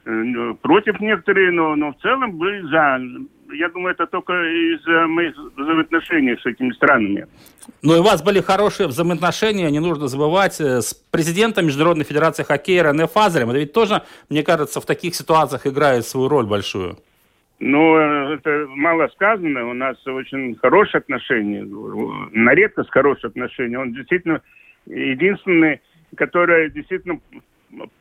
э, против некоторые, но, но в целом были за. Я думаю, это только из-за моих взаимоотношений с этими странами. Ну и у вас были хорошие взаимоотношения, не нужно забывать, э, с президентом Международной Федерации хоккея Рене Фазерем. Это ведь тоже, мне кажется, в таких ситуациях играет свою роль большую. Ну, это мало сказано. У нас очень хорошие отношения. На редкость хорошие отношения. Он действительно единственный, который действительно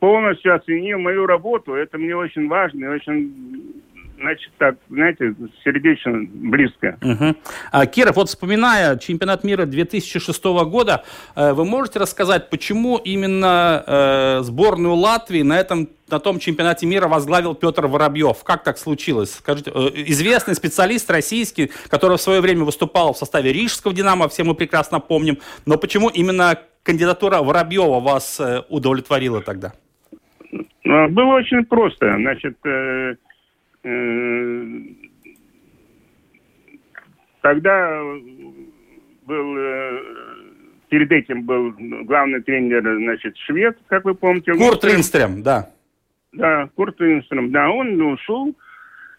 полностью оценил мою работу. Это мне очень важно и очень, значит, так, знаете, сердечно близко. Мгм. А, Киров, вот вспоминая чемпионат мира 2006 года, э, вы можете рассказать, почему именно э, сборную Латвии на этом на том чемпионате мира возглавил Петр Воробьев? Как так случилось? Скажите, э, известный специалист российский, который в свое время выступал в составе Рижского «Динамо», все мы прекрасно помним, но почему именно кандидатура Воробьева вас э, удовлетворила тогда? Ну, Было очень просто. Значит, тогда был э, перед этим был главный тренер, значит, швед, как вы помните. Курт Линстрем, да. Да, Курт Линстрем, да, он ушел.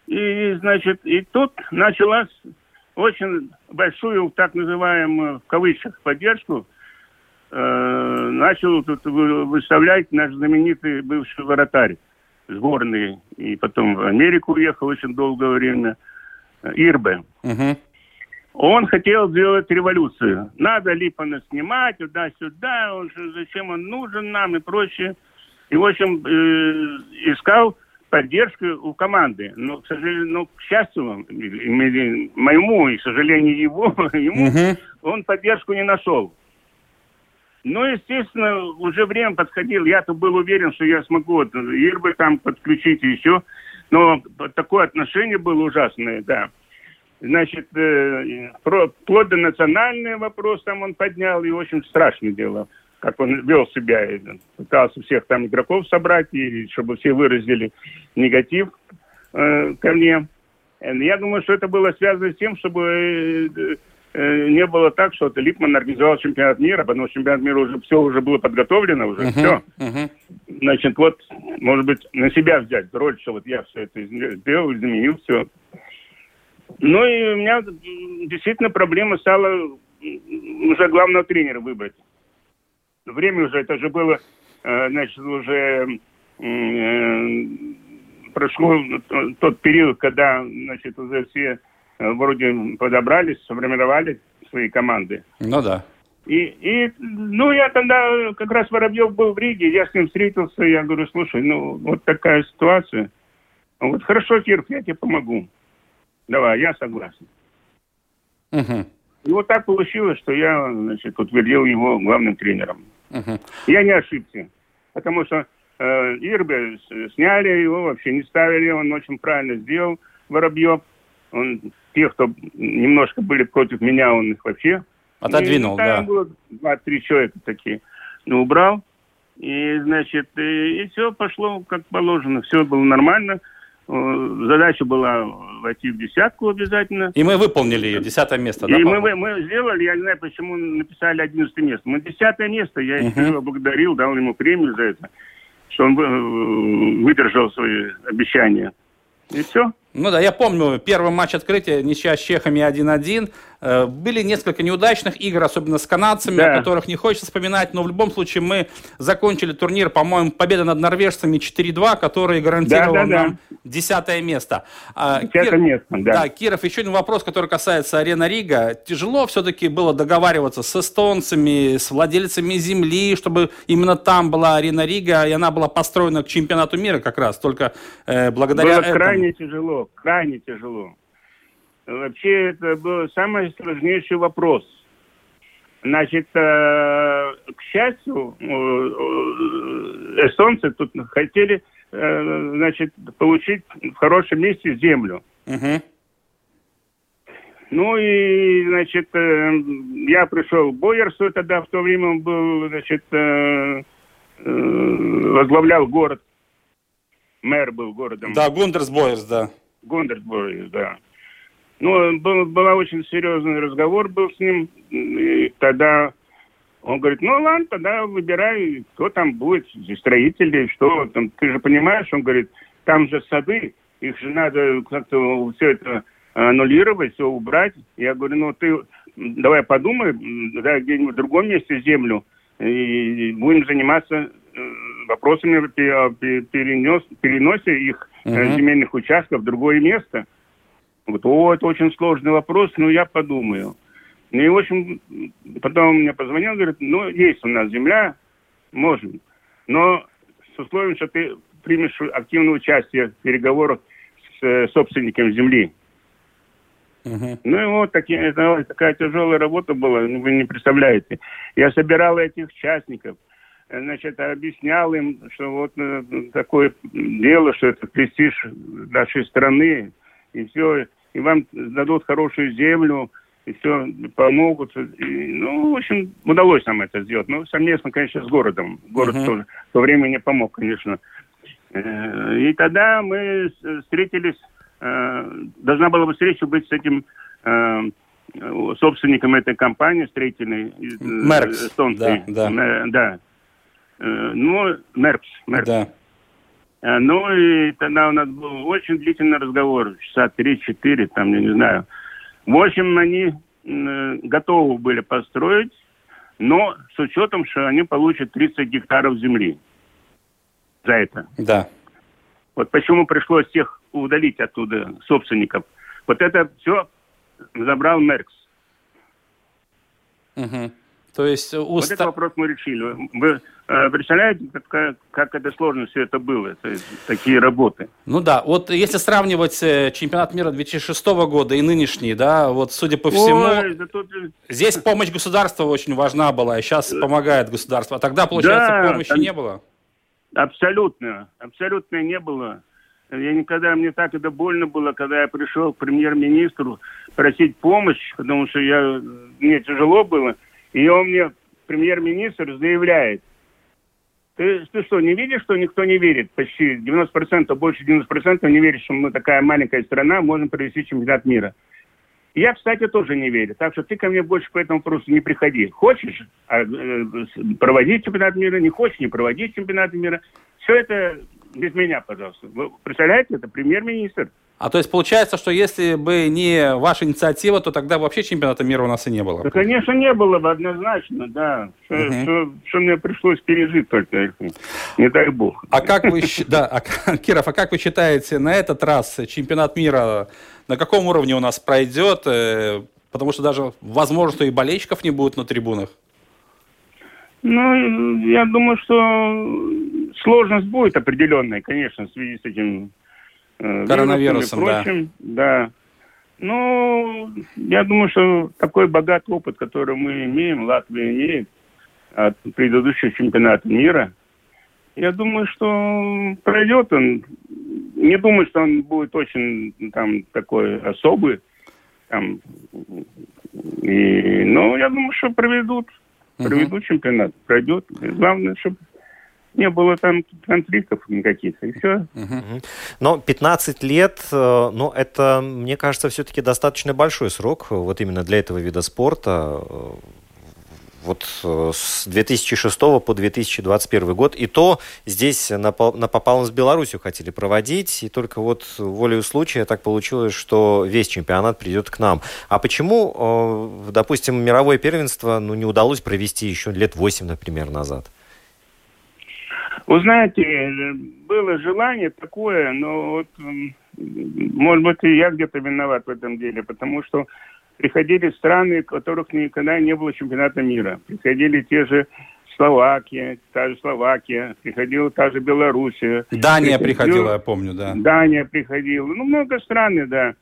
И, значит, и тут началась очень большую, так называемую, в кавычках, поддержку. Э, начал тут вы- выставлять наш знаменитый бывший вратарь сборной. И потом в Америку уехал очень долгое время. э, Ирбе. Мгм. Он хотел сделать революцию. Надо Липана снимать туда-сюда, он зачем он нужен нам и прочее. И, в общем, э, искал поддержку у команды. Но, к сожалению, ну, к счастью, моему, и, к сожалению, его, [laughs] ему, Мгм. он поддержку не нашел. Ну, естественно, уже время подходило. Я-то был уверен, что я смогу вот, Ирбы там подключить еще. Но такое отношение было ужасное, да. Значит, э, про, вплоть до национальный вопрос там он поднял, и очень страшное дело, как он вел себя. и Пытался всех там игроков собрать, и чтобы все выразили негатив э, ко мне. Э, Я думаю, что это было связано с тем, чтобы э, не было так, что это Липман организовал чемпионат мира, потому что чемпионат мира уже все уже было подготовлено, уже все. Мгм. Значит, вот, может быть, на себя взять роль, что вот я все это сделал, изменил все. Ну и у меня действительно проблема стала уже главного тренера выбрать. Время уже, это же было, э, значит, уже э, прошло т- тот период, когда, значит, уже все э, вроде подобрались, сформировали свои команды. Ну да. И, и, ну, я тогда, как раз Воробьев был в Риге, я с ним встретился, я говорю, слушай, ну, вот такая ситуация. Он говорит, хорошо, Киров, я тебе помогу. Давай, я согласен. Мгм. И вот так получилось, что я, значит, утвердил его главным тренером. Мгм. Я не ошибся, потому что э, Ирбе сняли его, вообще не ставили, он очень правильно сделал, Воробьев. Он, тех, кто немножко были против меня, он их вообще Отодвинул, ну, да. было два-три человека такие. Ну, убрал. И, значит, и, все пошло как положено. Все было нормально. э, задача была войти в десятку обязательно. И мы выполнили ее, десятое место, да? И мы, мы сделали, я не знаю, почему написали 11 место. Мы десятое место, я еще его благодарил, дал ему премию за это, что он э, выдержал свои обещания. И все. Ну да, я помню первый матч открытия, ничья с чехами 1-1. Э, Были несколько неудачных игр, особенно с канадцами, Да. о которых не хочется вспоминать, но в любом случае мы закончили турнир, по-моему, победа над норвежцами 4-2, который гарантировал Да, да, да. нам десятое место. А, Десятое Кир- место, да. Киров, еще один вопрос, который касается Арена Рига. Тяжело все-таки было договариваться с эстонцами, с владельцами земли, чтобы именно там была Арена Рига, и она была построена к чемпионату мира как раз, только э, благодаря Было этому. крайне тяжело, крайне тяжело. Вообще, это был самый сложнейший вопрос. Значит, э, к счастью, э, э, эстонцы тут хотели, значит, получить в хорошем месте землю. Ну и, значит, я пришел к Бойерсу, тогда в то время он был, значит, возглавлял город. Мэр был городом. Да, Гундерс Бойерс, да. Гондерсбург, да. Ну, был, был очень серьезный разговор был с ним. И тогда он говорит, ну ладно, тогда выбирай, кто там будет, из строителей, что там. Ты же понимаешь, он говорит, там же сады, их же надо как-то все это аннулировать, все убрать. Я говорю, ну ты давай подумай, да, где-нибудь в другом месте землю, и будем заниматься э, вопросами перенес, переносе их Мгм. земельных участков в другое место. Вот, о, это очень сложный вопрос, но я подумаю. Ну и, в общем, потом он мне позвонил, говорит, ну, есть у нас земля, можем. Но с условием, что ты примешь активное участие в переговорах с э, собственником земли. Мгм. Ну и вот такие, такая тяжелая работа была, ну, вы не представляете. Я собирал этих участников, э, значит, объяснял им, что вот э, такое дело, что это престиж нашей страны, и все, и вам дадут хорошую землю, и все, помогут. И, ну, в общем, удалось нам это сделать. Ну, совместно, конечно, с городом. Город Мгм. тоже в то время не помог, конечно. Э, И тогда мы встретились, э, должна была бы встреча быть с этим э, э, собственником этой компании строительной. э, Меркс, эстонской. да, да. Э, да. Э, Ну, Меркс. Меркс. Да. Э, Ну и тогда у нас был очень длительный разговор, часа три-четыре, там, я не знаю. В общем, они м, готовы были построить, но с учетом, что они получат 30 гектаров земли за это. Да. Вот почему пришлось всех удалить оттуда, собственников. Вот это все забрал Меркс. Мгм. То есть у Вот ста- этот вопрос мы решили. Вы э, представляете, как, как это сложно все это было, это, такие работы? Ну да, вот если сравнивать э, чемпионат мира 2006 года и нынешний, да, вот судя по всему, Ой, да тут, э, здесь помощь государства очень важна была, и сейчас помогает государство. А тогда, получается, Да, помощи там- не было? Абсолютно, абсолютно не было. Я никогда, мне так это больно было, когда я пришел к премьер-министру просить помощь, потому что я, мне тяжело было. И он мне, премьер-министр, заявляет, ты, ты что, не видишь, что никто не верит? Почти 90%, больше 90% не верит, что мы такая маленькая страна, можем провести чемпионат мира. Я, кстати, тоже не верю. Так что ты ко мне больше по этому вопросу не приходи. Хочешь а, э, проводить чемпионат мира, не хочешь не проводить чемпионат мира. Все это без меня, пожалуйста. Вы представляете, это премьер-министр. А то есть получается, что если бы не ваша инициатива, то тогда вообще чемпионата мира у нас и не было. Да, конечно, не было бы однозначно, да. Что, Мгм. что- что мне пришлось пережить только, не дай бог. А как вы, да, а [laughs] Киров, а как вы считаете, на этот раз чемпионат мира на каком уровне у нас пройдет? Э, Потому что даже возможно, что и болельщиков не будет на трибунах. Ну, я думаю, что сложность будет определенная, конечно, в связи с этим Коронавирусом, вирусом и прочим. Да. Ну, я думаю, что такой богатый опыт, который мы имеем, Латвия имеет от предыдущего чемпионата мира, я думаю, что пройдет он. Не думаю, что он будет очень там такой особый. Там, и, но я думаю, что проведут. Проведут чемпионат, пройдет. Главное, чтобы не было там конфликтов никаких, и все. Но 15 лет, э, ну, это, мне кажется, все-таки достаточно большой срок, вот именно для этого вида спорта. Э, Вот э, с 2006 по 2021 год. И то здесь на, на Попалом с Беларусью хотели проводить, и только вот волею случая так получилось, что весь чемпионат придет к нам. А почему, э, допустим, мировое первенство ну, не удалось провести еще лет 8, например, назад? Вы знаете, было желание такое, но вот, может быть, и я где-то виноват в этом деле, потому что приходили страны, в которых никогда не было чемпионата мира. Приходили те же Словакия, та же Словакия, приходила та же Белоруссия. Дания Приходила- приходила, я помню, да. Дания приходила. Ну, много стран, да.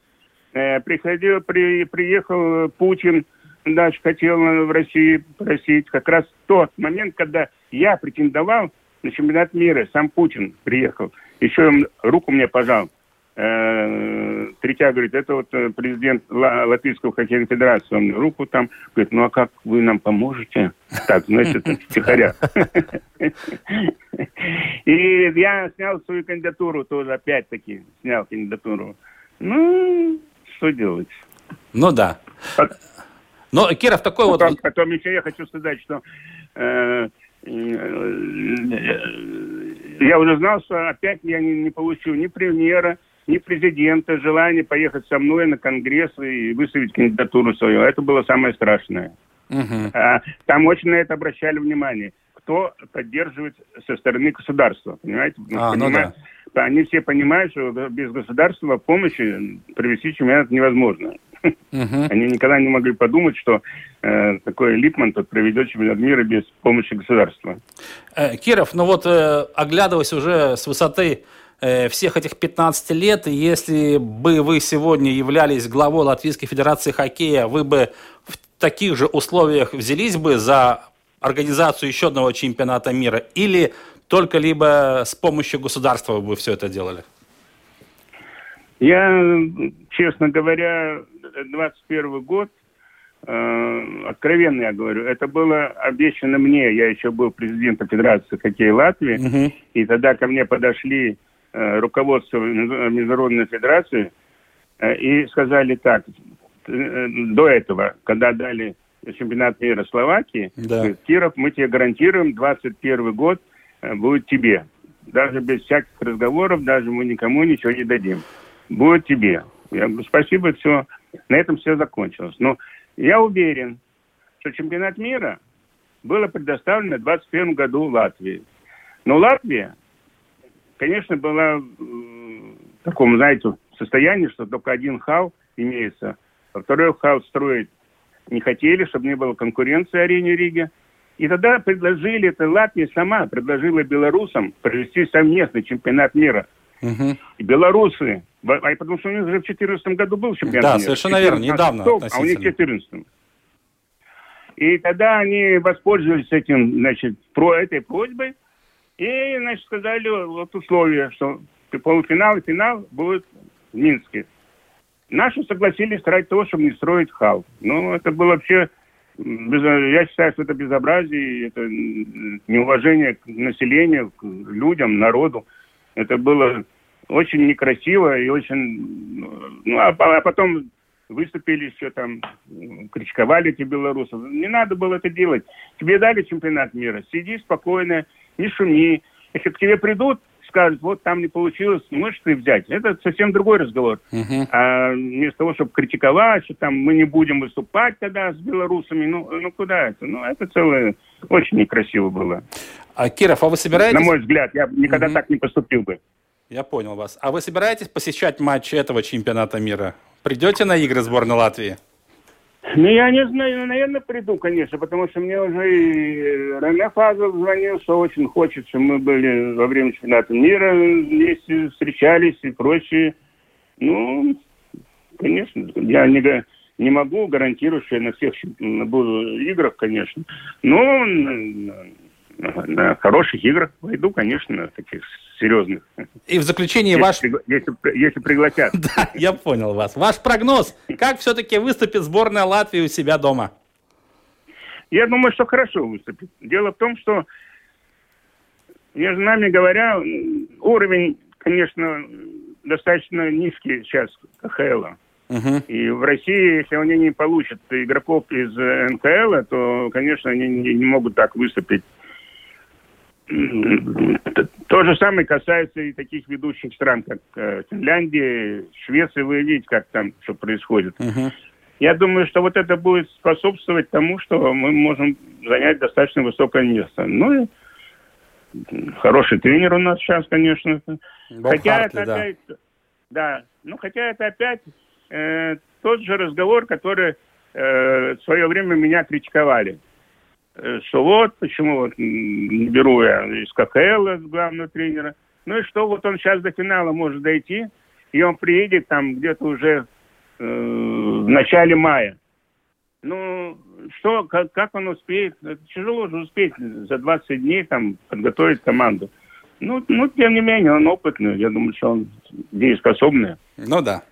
Э, приходил, при, приехал Путин, даже хотел в России просить. Как раз тот момент, когда я претендовал на чемпионат мира, сам Путин приехал. Еще он руку мне пожал. Э, Третья говорит, это вот э, президент Ла- Латвийского хоккейной федерации. Он мне руку там говорит, ну а как вы нам поможете? Так, значит, [laughs] втихаря. И я снял свою кандидатуру тоже, опять-таки, снял кандидатуру. Ну, что делать? Ну да. Но, Киров, такой вот... Потом, потом еще я хочу сказать, что э, я уже знал, что опять я не, не получу ни премьера, ни президента желание поехать со мной на конгресс и выставить кандидатуру свою. Это было самое страшное. Мгм. А, Там очень на это обращали внимание. Кто поддерживает со стороны государства, понимаете? А, ну понимают- Они все понимают, что без государства помощи провести чемпионат невозможно. [laughs] Они никогда не могли подумать, что э, такой Липман тут проведет чемпионат мира без помощи государства. Э, Киров, ну вот э, оглядываясь уже с высоты э, всех этих 15 лет, если бы вы сегодня являлись главой Латвийской Федерации хоккея, вы бы в таких же условиях взялись бы за организацию еще одного чемпионата мира или только либо с помощью государства вы бы все это делали? Я, честно говоря, 21 год, э, откровенно я говорю, это было обещано мне. Я еще был президентом Федерации хоккея Латвии. И тогда ко мне подошли э, руководство Между- Международной Федерации э, и сказали так, э, до этого, когда дали чемпионат мира Словакии, Да. Киров, мы тебе гарантируем, 21 год э, будет тебе. Даже без всяких разговоров, даже мы никому ничего не дадим. Будет тебе. Я говорю, спасибо, все. На этом все закончилось. Но я уверен, что чемпионат мира было предоставлено в 2021 году Латвии. Но Латвия, конечно, была в таком, знаете, состоянии, что только один хал имеется. А второй хал строить не хотели, чтобы не было конкуренции арене Риге. И тогда предложили, это Латвия сама предложила белорусам провести совместный чемпионат мира. И белорусы, а потому что у них уже в 2014 году был чемпионат Да, мира. совершенно верно, 14 недавно а у них в относительно. 2014. И тогда они воспользовались этим, значит, про этой просьбой и, значит, сказали вот условия, что полуфинал и финал будет в Минске. Наши согласились ради того, чтобы не строить хал. Ну, это было вообще... Я считаю, что это безобразие, это неуважение к населению, к людям, народу. Это было очень некрасиво и очень... Ну, а, а потом выступили еще там, м, критиковали эти белорусов. Не надо было это делать. Тебе дали чемпионат мира. Сиди спокойно, не шуми. Если к тебе придут, скажут, вот там не получилось, можешь ты взять. Это совсем другой разговор. А вместо того, чтобы критиковать, что там мы не будем выступать тогда с белорусами, ну, ну куда это? Ну, это целое очень некрасиво было. А, Киров, а вы собираетесь... На мой взгляд, я никогда так не поступил бы. Я понял вас. А вы собираетесь посещать матчи этого чемпионата мира? Придете на игры сборной Латвии? Ну, я не знаю, ну, наверное, приду, конечно, потому что мне уже и Рене Фазов звонил, что очень хочет, чтобы мы были во время чемпионата мира вместе встречались и прочее. Ну, конечно, я не, не могу гарантировать, что я на всех буду играх, конечно. Но на, хороших играх пойду, конечно, на таких серьезных. И в заключении Если, ваш... пригла- если, если пригласят. [laughs] Да, я понял вас. Ваш прогноз. Как все-таки выступит сборная Латвии у себя дома? Я думаю, что хорошо выступит. Дело в том, что между нами говоря, уровень, конечно, достаточно низкий сейчас КХЛ. Угу. И в России, если они не получат игроков из НКЛ, то, конечно, они не могут так выступить. То же самое касается и таких ведущих стран, как э, Финляндия, Швеция. Вы видите, как там что происходит. Угу. Я думаю, что вот это будет способствовать тому, что мы можем занять достаточно высокое место. Ну и хороший тренер у нас сейчас, конечно. Боб хотя Хартли, это да. опять, да, ну хотя это опять э, тот же разговор, который э, в свое время меня критиковали. Э, Что вот, почему вот не беру я из КХЛ главного тренера. Ну и что, вот он сейчас до финала может дойти, и он приедет там где-то уже э, в начале мая. Ну, что, как, как он успеет? Это тяжело же успеть за 20 дней там подготовить команду. Ну, ну, тем не менее, он опытный. Я думаю, что он дееспособный. Ну да.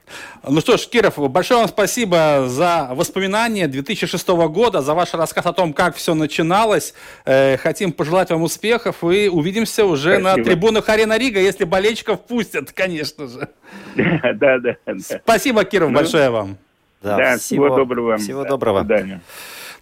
Ну что ж, Киров, большое вам спасибо за воспоминания 2006 года, за ваш рассказ о том, как все начиналось. Э, хотим пожелать вам успехов и увидимся уже на Спасибо. трибунах Арена Рига, если болельщиков пустят, конечно же. [laughs] Да, да, да. Спасибо, Киров, Ну, большое вам. Да, Да, всего доброго вам. Всего Да, доброго. До свидания.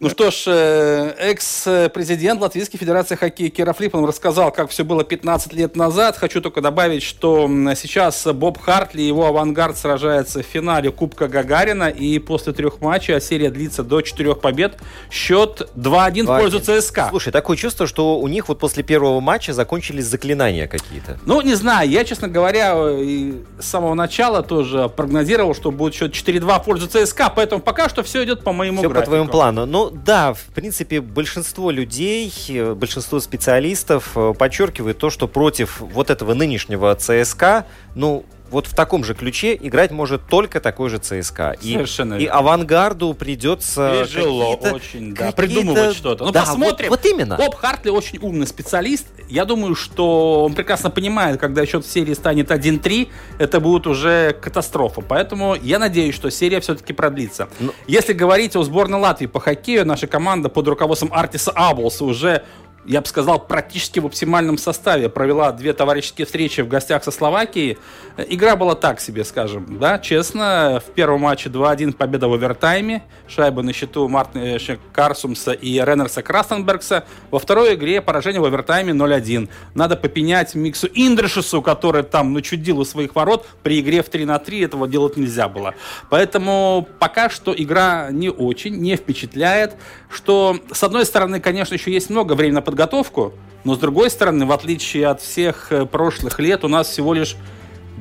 Ну что ж, э, экс-президент Латвийской Федерации хоккея Кира Флиппан рассказал, как все было 15 лет назад. Хочу только добавить, что сейчас Боб Хартли и его авангард сражается в финале Кубка Гагарина. И после трех матчей, а серия длится до четырех побед, счет 2-1 в пользу ЦСКА. Слушай, такое чувство, что у них вот после первого матча закончились заклинания какие-то. Ну, не знаю, я, честно говоря, э, с самого начала тоже прогнозировал, что будет счет 4-2 в пользу ЦСКА, поэтому пока что все идет по моему Все по графику. твоему плану. Ну да, в принципе, большинство людей, э, большинство специалистов э, подчеркивает то, что против вот этого нынешнего ЦСКА, ну, вот в таком же ключе играть может только такой же ЦСКА. И, Совершенно и авангарду придется Тяжело очень, да, придумывать что-то. Ну, Да, посмотрим. Вот, вот именно. Боб Хартли очень умный специалист. Я думаю, что он прекрасно понимает, когда счет в серии станет 1-3, это будет уже катастрофа. Поэтому я надеюсь, что серия все-таки продлится. Ну- Если говорить о сборной Латвии по хоккею, наша команда под руководством Артиса Аблса уже я бы сказал, практически в оптимальном составе. Провела две товарищеские встречи в гостях со Словакией. Э, Игра была так себе, скажем, да, честно. В первом матче 2-1 победа в овертайме. Шайбы на счету Мартина Карсумса и Реннерса Крастенбергса. Во второй игре поражение в овертайме 0-1. Надо попенять Миксу Индришесу, который там начудил у своих ворот. При игре в 3 на 3 этого делать нельзя было. Поэтому пока что игра не очень, не впечатляет. Что, с одной стороны, конечно, еще есть много времени на подготовку, но с другой стороны, в отличие от всех э, прошлых лет, у нас всего лишь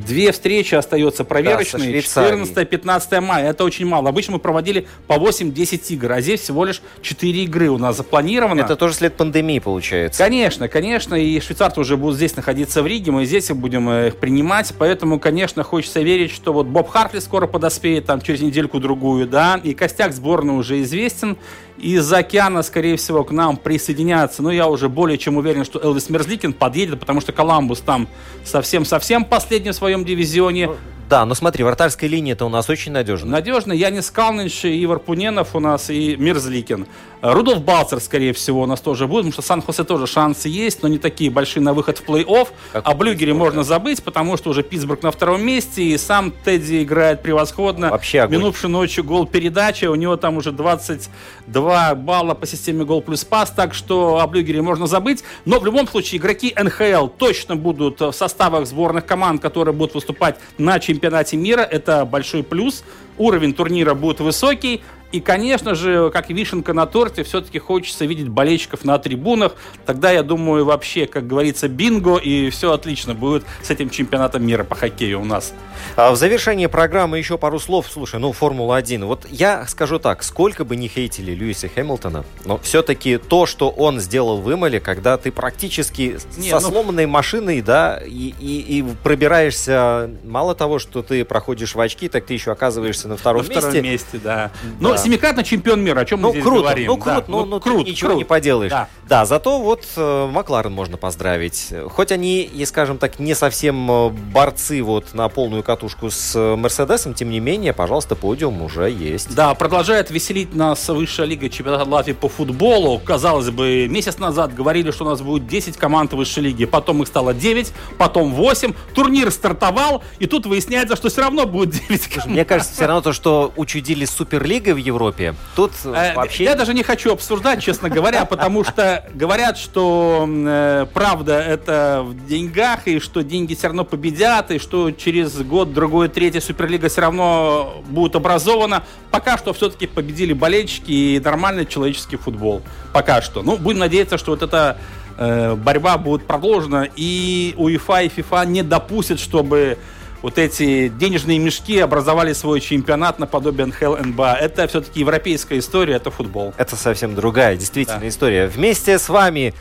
Две встречи остается проверочные, Швейцарией. 14-15 мая. Это очень мало. Обычно мы проводили по 8-10 игр, а здесь всего лишь 4 игры у нас запланировано. Это тоже след пандемии получается. Конечно, конечно, и швейцарцы уже будут здесь находиться в Риге, мы здесь их будем э, их принимать, поэтому, конечно, хочется верить, что вот Боб Хартли скоро подоспеет, там, через недельку-другую, да, и костяк сборной уже известен, из океана, скорее всего, к нам присоединятся, но я уже более чем уверен, что Элвис Мерзликин подъедет, потому что Коламбус там совсем-совсем последний в своем дивизионе. Да, но смотри, вратарская линия-то у нас очень надежная. Надежно. Янис Калнич, Ивар Пуненов у нас и Мирзликин. Рудolf Балцер, скорее всего, у нас тоже будет, потому что Сан-Хосе тоже шансы есть, но не такие большие на выход в плей-офф. Как О Блюгере можно забыть, потому что уже Питтсбург на втором месте, и сам Тедди играет превосходно. Вообще огонь. Минувшей ночью гол передача, у него там уже 22 балла по системе гол плюс пас, так что о Блюгере можно забыть. Но в любом случае игроки НХЛ точно будут в составах сборных команд, которые будут выступать на чемпионате мира. Это большой плюс. Уровень турнира будет высокий. И, конечно же, как вишенка на торте, все-таки хочется видеть болельщиков на трибунах. Тогда, я думаю, вообще, как говорится, бинго, и все отлично будет с этим чемпионатом мира по хоккею у нас. А в завершении программы еще пару слов. Слушай, ну, Формула-1. Вот я скажу так, сколько бы ни хейтили Льюиса Хэмилтона, но все-таки то, что он сделал в Имале, когда ты практически Не, со ну- сломанной машиной, да, и, и- и пробираешься, мало того, что ты проходишь в очки, так ты еще оказываешься на втором На втором месте. месте, да. Ну, Семикратный чемпион мира, о чем ну, мы здесь круто, говорим. Ну, круто, да. ну, ну, круто, ты ничего круто. не поделаешь. Да. Да. зато вот э, Макларен можно поздравить. Хоть они, и, скажем так, не совсем э, борцы вот на полную катушку с э, Мерседесом, тем не менее, пожалуйста, подиум уже есть. Да, продолжает веселить нас высшая лига чемпионата Латвии по футболу. Казалось бы, месяц назад говорили, что у нас будет 10 команд высшей лиги, потом их стало 9, потом 8. Турнир стартовал, и тут выясняется, что все равно будет 9 команд. Мне кажется, все равно то, что учудили с Суперлигой в Европе, тут Э, вообще... Я даже не хочу обсуждать, честно говоря, потому что говорят, что э, правда это в деньгах, и что деньги все равно победят, и что через год, другой, третья Суперлига все равно будет образована. Пока что все-таки победили болельщики и нормальный человеческий футбол. Пока что. Ну, будем надеяться, что вот эта э, борьба будет продолжена, и УЕФА и ФИФА не допустят, чтобы вот эти денежные мешки образовали свой чемпионат наподобие НХЛ НБА. Это все-таки европейская история, это футбол. Это совсем другая, действительно, Да. история. Вместе с вами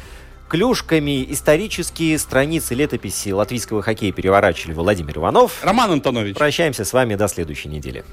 клюшками исторические страницы летописи латвийского хоккея переворачивали Владимир Иванов. Роман Антонович. Прощаемся с вами до следующей недели.